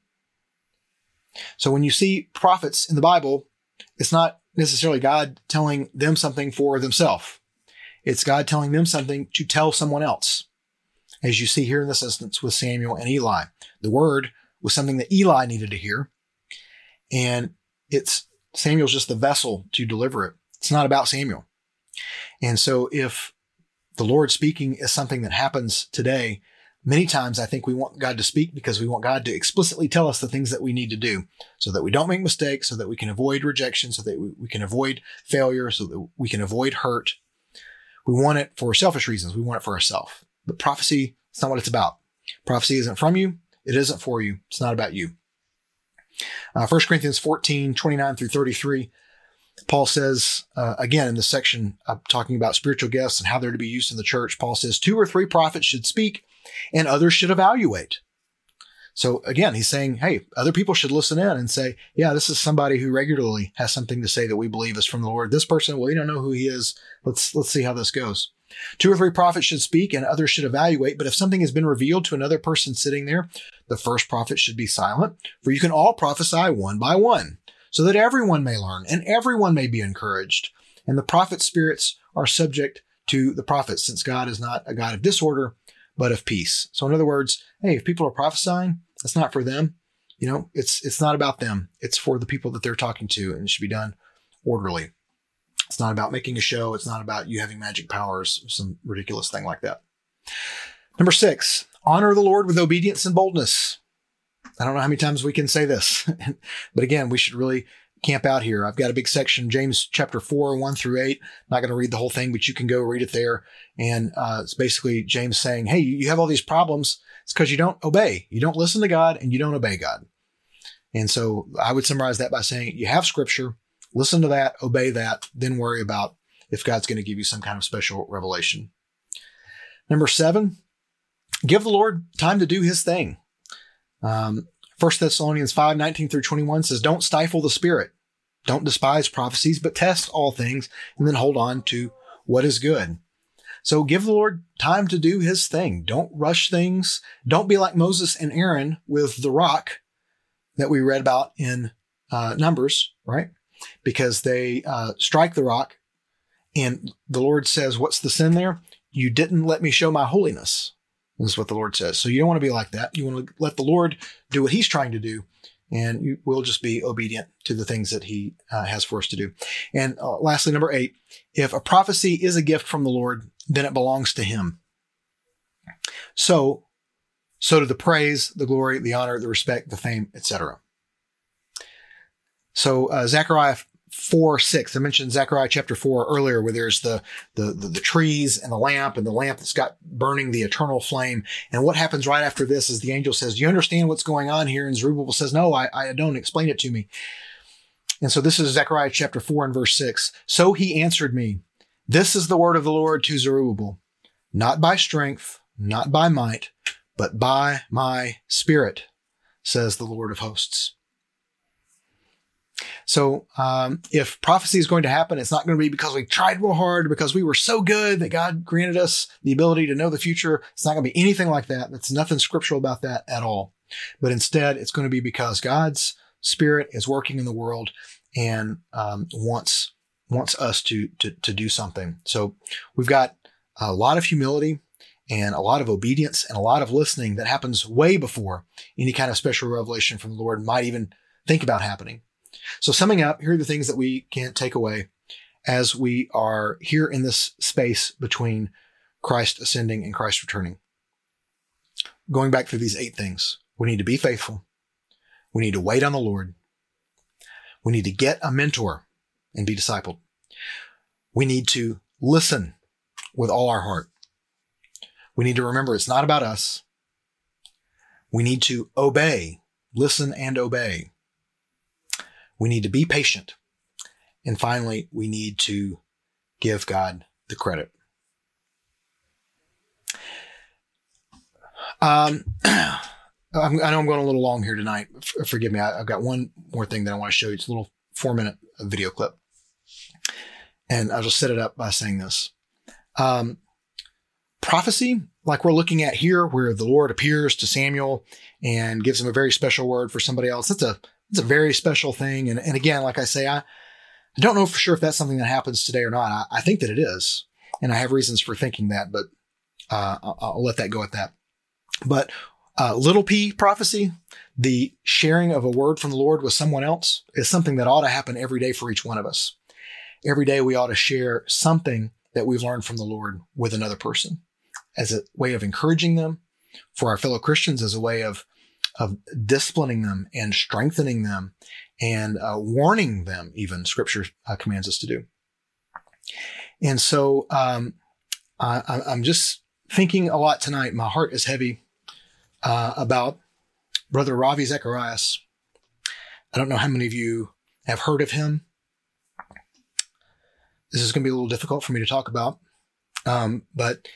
So when you see prophets in the Bible, it's not necessarily God telling them something for themselves. It's God telling them something to tell someone else. As you see here in this instance with Samuel and Eli, the word was something that Eli needed to hear. And it's Samuel's just the vessel to deliver it. It's not about Samuel. And so if the Lord speaking is something that happens today, Many times I think we want God to speak because we want God to explicitly tell us the things that we need to do so that we don't make mistakes, so that we can avoid rejection, so that we, can avoid failure, so that we can avoid hurt. We want it for selfish reasons. We want it for ourselves. But prophecy, it's not what it's about. Prophecy isn't from you. It isn't for you. It's not about you. Uh, 1 Corinthians 14, 29 through 33. Paul says, uh, again, in this section, uh, talking about spiritual gifts and how they're to be used in the church, Paul says, two or three prophets should speak and others should evaluate. So again, he's saying, hey, other people should listen in and say, yeah, this is somebody who regularly has something to say that we believe is from the Lord. This person, well, you don't know who he is. Let's let's see how this goes. Two or three prophets should speak and others should evaluate, but if something has been revealed to another person sitting there, the first prophet should be silent, for you can all prophesy one by one, so that everyone may learn and everyone may be encouraged. And the prophet spirits are subject to the prophets, since God is not a God of disorder, but of peace. So in other words, hey, if people are prophesying, that's not for them. You know, it's it's not about them. It's for the people that they're talking to, and it should be done orderly. It's not about making a show. It's not about you having magic powers, some ridiculous thing like that. Number six, honor the Lord with obedience and boldness. I don't know how many times we can say this, but again, we should really camp out here. I've got a big section, James chapter 4, 1 through 8. I'm not going to read the whole thing, but you can go read it there. And uh, it's basically James saying, hey, you have all these problems. It's because you don't obey. You don't listen to God and you don't obey God. And so I would summarize that by saying you have scripture, listen to that, obey that, then worry about if God's going to give you some kind of special revelation. Number seven, give the Lord time to do his thing. Um, 1 Thessalonians 5, 19 through 21 says, Don't stifle the spirit. Don't despise prophecies, but test all things and then hold on to what is good. So give the Lord time to do his thing. Don't rush things. Don't be like Moses and Aaron with the rock that we read about in uh, Numbers, right? Because they uh, strike the rock and the Lord says, What's the sin there? You didn't let me show my holiness. This is what the Lord says. So you don't want to be like that. You want to let the Lord do what he's trying to do and you will just be obedient to the things that he uh, has for us to do. And uh, lastly, number eight, if a prophecy is a gift from the Lord, then it belongs to him. So, so do the praise, the glory, the honor, the respect, the fame, etc. So uh, Zechariah 4 6. I mentioned Zechariah chapter 4 earlier, where there's the, the, the, the, trees and the lamp and the lamp that's got burning the eternal flame. And what happens right after this is the angel says, Do you understand what's going on here? And Zerubbabel says, No, I, I don't. Explain it to me. And so this is Zechariah chapter 4 and verse 6. So he answered me, This is the word of the Lord to Zerubbabel, not by strength, not by might, but by my spirit, says the Lord of hosts. So um, if prophecy is going to happen, it's not going to be because we tried real hard, because we were so good that God granted us the ability to know the future. It's not going to be anything like that. That's nothing scriptural about that at all. But instead, it's going to be because God's Spirit is working in the world and um, wants wants us to, to to do something. So we've got a lot of humility and a lot of obedience and a lot of listening that happens way before any kind of special revelation from the Lord might even think about happening. So summing up, here are the things that we can't take away as we are here in this space between Christ ascending and Christ returning. Going back through these eight things, we need to be faithful. We need to wait on the Lord. We need to get a mentor and be discipled. We need to listen with all our heart. We need to remember it's not about us. We need to obey, listen and obey. We need to be patient. And finally, we need to give God the credit. Um, i know I'm going a little long here tonight. Forgive me. I, have got one more thing that I want to show you. It's a little four minute video clip. And I'll just set it up by saying this. Um, prophecy, like we're looking at here, where the Lord appears to Samuel and gives him a very special word for somebody else, that's a it's a very special thing. And, and again, like I say, I, I don't know for sure if that's something that happens today or not. I, I think that it is. And I have reasons for thinking that, but uh, I'll, I'll, let that go at that. But uh, little p prophecy, the sharing of a word from the Lord with someone else, is something that ought to happen every day for each one of us. Every day we ought to share something that we've learned from the Lord with another person as a way of encouraging them, for our fellow Christians, as a way of of disciplining them and strengthening them and uh, warning them, even scripture uh, commands us to do. And so um, I, am just thinking a lot tonight. My heart is heavy uh, about Brother Ravi Zacharias. I don't know how many of you have heard of him. This is going to be a little difficult for me to talk about, um, but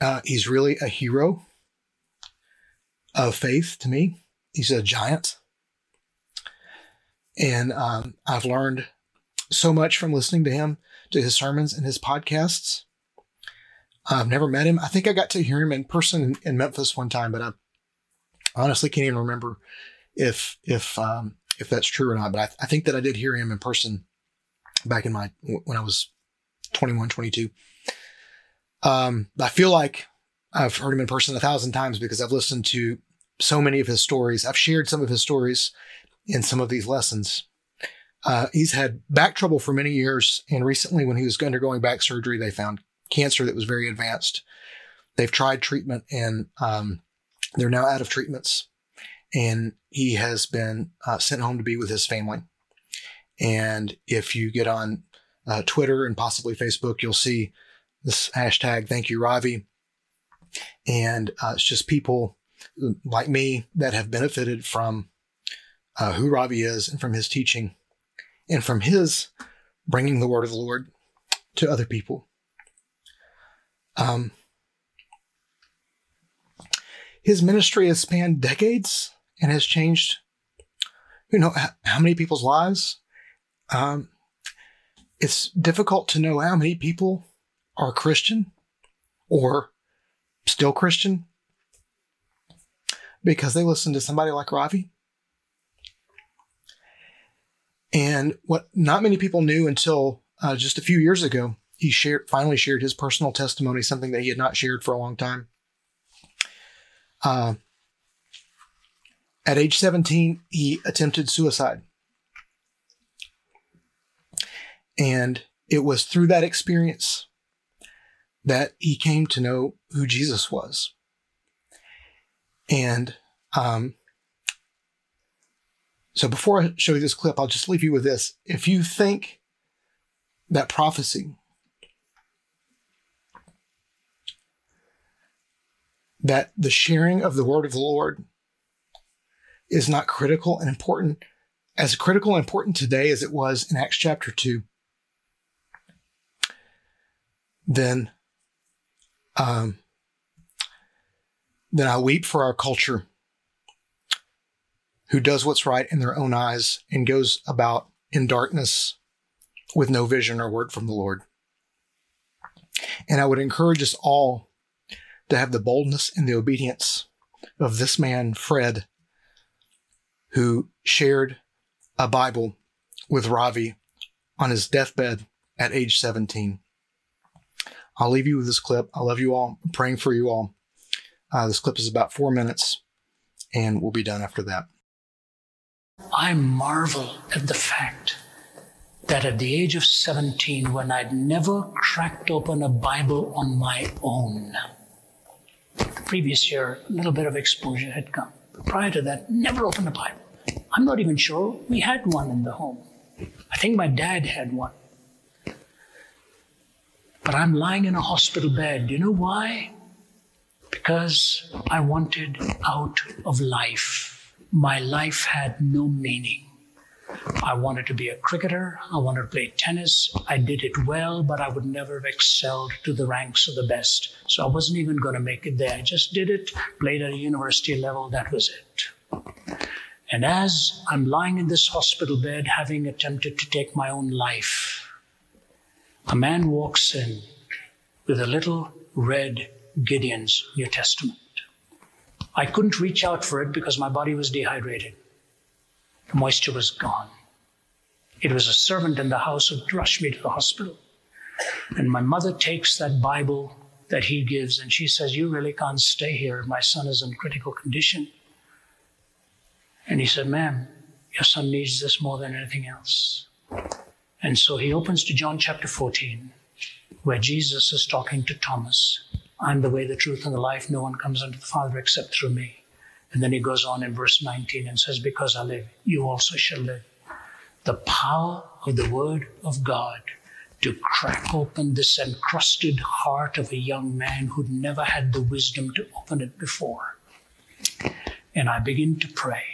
uh, he's really a hero of faith to me. He's a giant. And um, I've learned so much from listening to him, to his sermons and his podcasts. I've never met him. I think I got to hear him in person in, Memphis one time, but I honestly can't even remember if if um, if that's true or not. But I, I think that I did hear him in person back in my when I was 21, 22. Um, I feel like I've heard him in person a thousand times because I've listened to so many of his stories. I've shared some of his stories in some of these lessons. Uh, he's had back trouble for many years, and recently, when he was undergoing back surgery, they found cancer that was very advanced. They've tried treatment, and um, they're now out of treatments. And he has been uh, sent home to be with his family. And if you get on uh, Twitter and possibly Facebook, you'll see this hashtag, thank you, Ravi. And uh, it's just people like me that have benefited from uh, who Ravi is and from his teaching and from his bringing the word of the Lord to other people. Um, his ministry has spanned decades and has changed, you know, how many people's lives. Um, it's difficult to know how many people are Christian or still Christian because they listen to somebody like Ravi. And what not many people knew until uh, just a few years ago, he shared finally shared his personal testimony, something that he had not shared for a long time. Uh, at age 17, he attempted suicide. And it was through that experience that he came to know who Jesus was. And um, so before I show you this clip, I'll just leave you with this. If you think that prophecy that the sharing of the word of the Lord is not critical and important, as critical and important today as it was in Acts chapter 2, then, um, then I weep for our culture who does what's right in their own eyes and goes about in darkness with no vision or word from the Lord. And I would encourage us all to have the boldness and the obedience of this man, Fred, who shared a Bible with Ravi on his deathbed at age 17. I'll leave you with this clip. I love you all. I'm praying for you all. Uh, this clip is about four minutes, and we'll be done after that. I marvel at the fact that at the age of 17, when I'd never cracked open a Bible on my own, the previous year, a little bit of exposure had come. But prior to that, never opened a Bible. I'm not even sure we had one in the home. I think my dad had one. But I'm lying in a hospital bed. You know why? Because I wanted out of life my life had no meaning. I wanted to be a cricketer. I wanted to play tennis. I did it well, but I would never have excelled to the ranks of the best. So I wasn't even going to make it there. I just did it, played at a university level. That was it. And as I'm lying in this hospital bed, having attempted to take my own life, a man walks in with a little red Gideon's New Testament. I couldn't reach out for it because my body was dehydrated. The moisture was gone. It was a servant in the house who rushed me to the hospital. And my mother takes that Bible that he gives and she says, You really can't stay here. My son is in critical condition. And he said, Ma'am, your son needs this more than anything else. And so he opens to John chapter 14, where Jesus is talking to Thomas. I'm the way, the truth, and the life. No one comes unto the Father except through me. And then he goes on in verse 19 and says, Because I live, you also shall live. The power of the Word of God to crack open this encrusted heart of a young man who'd never had the wisdom to open it before. And I begin to pray.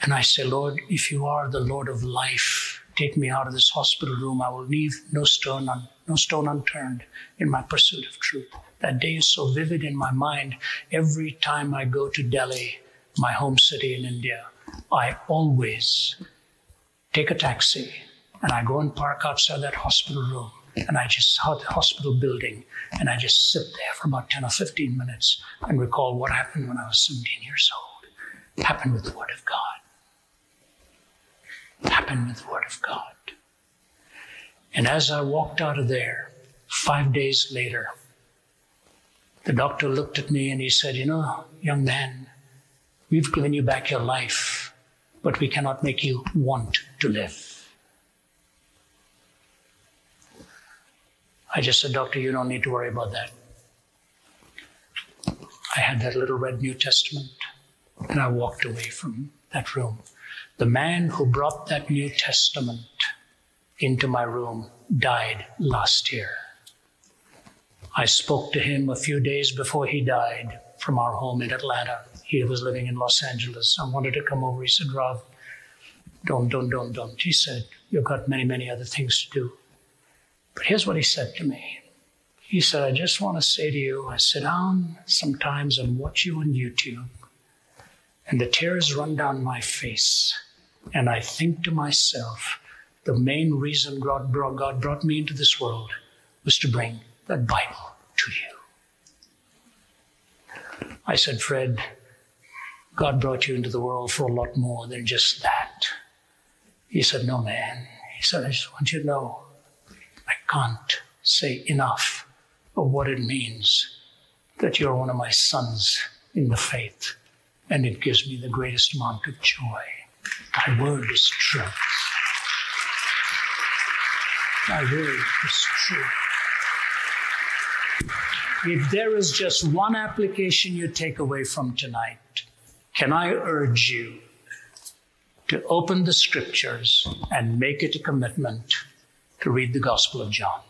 And I say, Lord, if you are the Lord of life, take me out of this hospital room. I will leave no stone, un- no stone unturned in my pursuit of truth. That day is so vivid in my mind. Every time I go to Delhi, my home city in India, I always take a taxi and I go and park outside that hospital room and I just saw the hospital building, and I just sit there for about 10 or 15 minutes and recall what happened when I was 17 years old. It happened with the Word of God. Happened with the Word of God. And as I walked out of there, five days later, the doctor looked at me and he said, You know, young man, we've given you back your life, but we cannot make you want to live. I just said, Doctor, you don't need to worry about that. I had that little red New Testament and I walked away from that room. The man who brought that New Testament into my room died last year. I spoke to him a few days before he died from our home in Atlanta. He was living in Los Angeles. I wanted to come over. He said, Rob, don't, don't, don't, don't. He said, You've got many, many other things to do. But here's what he said to me. He said, I just want to say to you, I sit down sometimes and watch you on YouTube, and the tears run down my face. And I think to myself, the main reason God brought, God brought me into this world was to bring that Bible to you. I said, Fred, God brought you into the world for a lot more than just that. He said, No, man. He said, I just want you to know I can't say enough of what it means that you're one of my sons in the faith. And it gives me the greatest amount of joy. Thy word is true. Thy word is true. If there is just one application you take away from tonight, can I urge you to open the scriptures and make it a commitment to read the Gospel of John?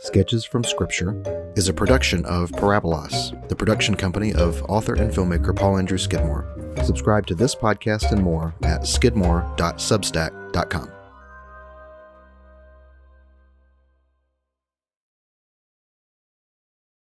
Sketches from Scripture is a production of Parabolas, the production company of author and filmmaker Paul Andrew Skidmore. Subscribe to this podcast and more at skidmore.substack.com.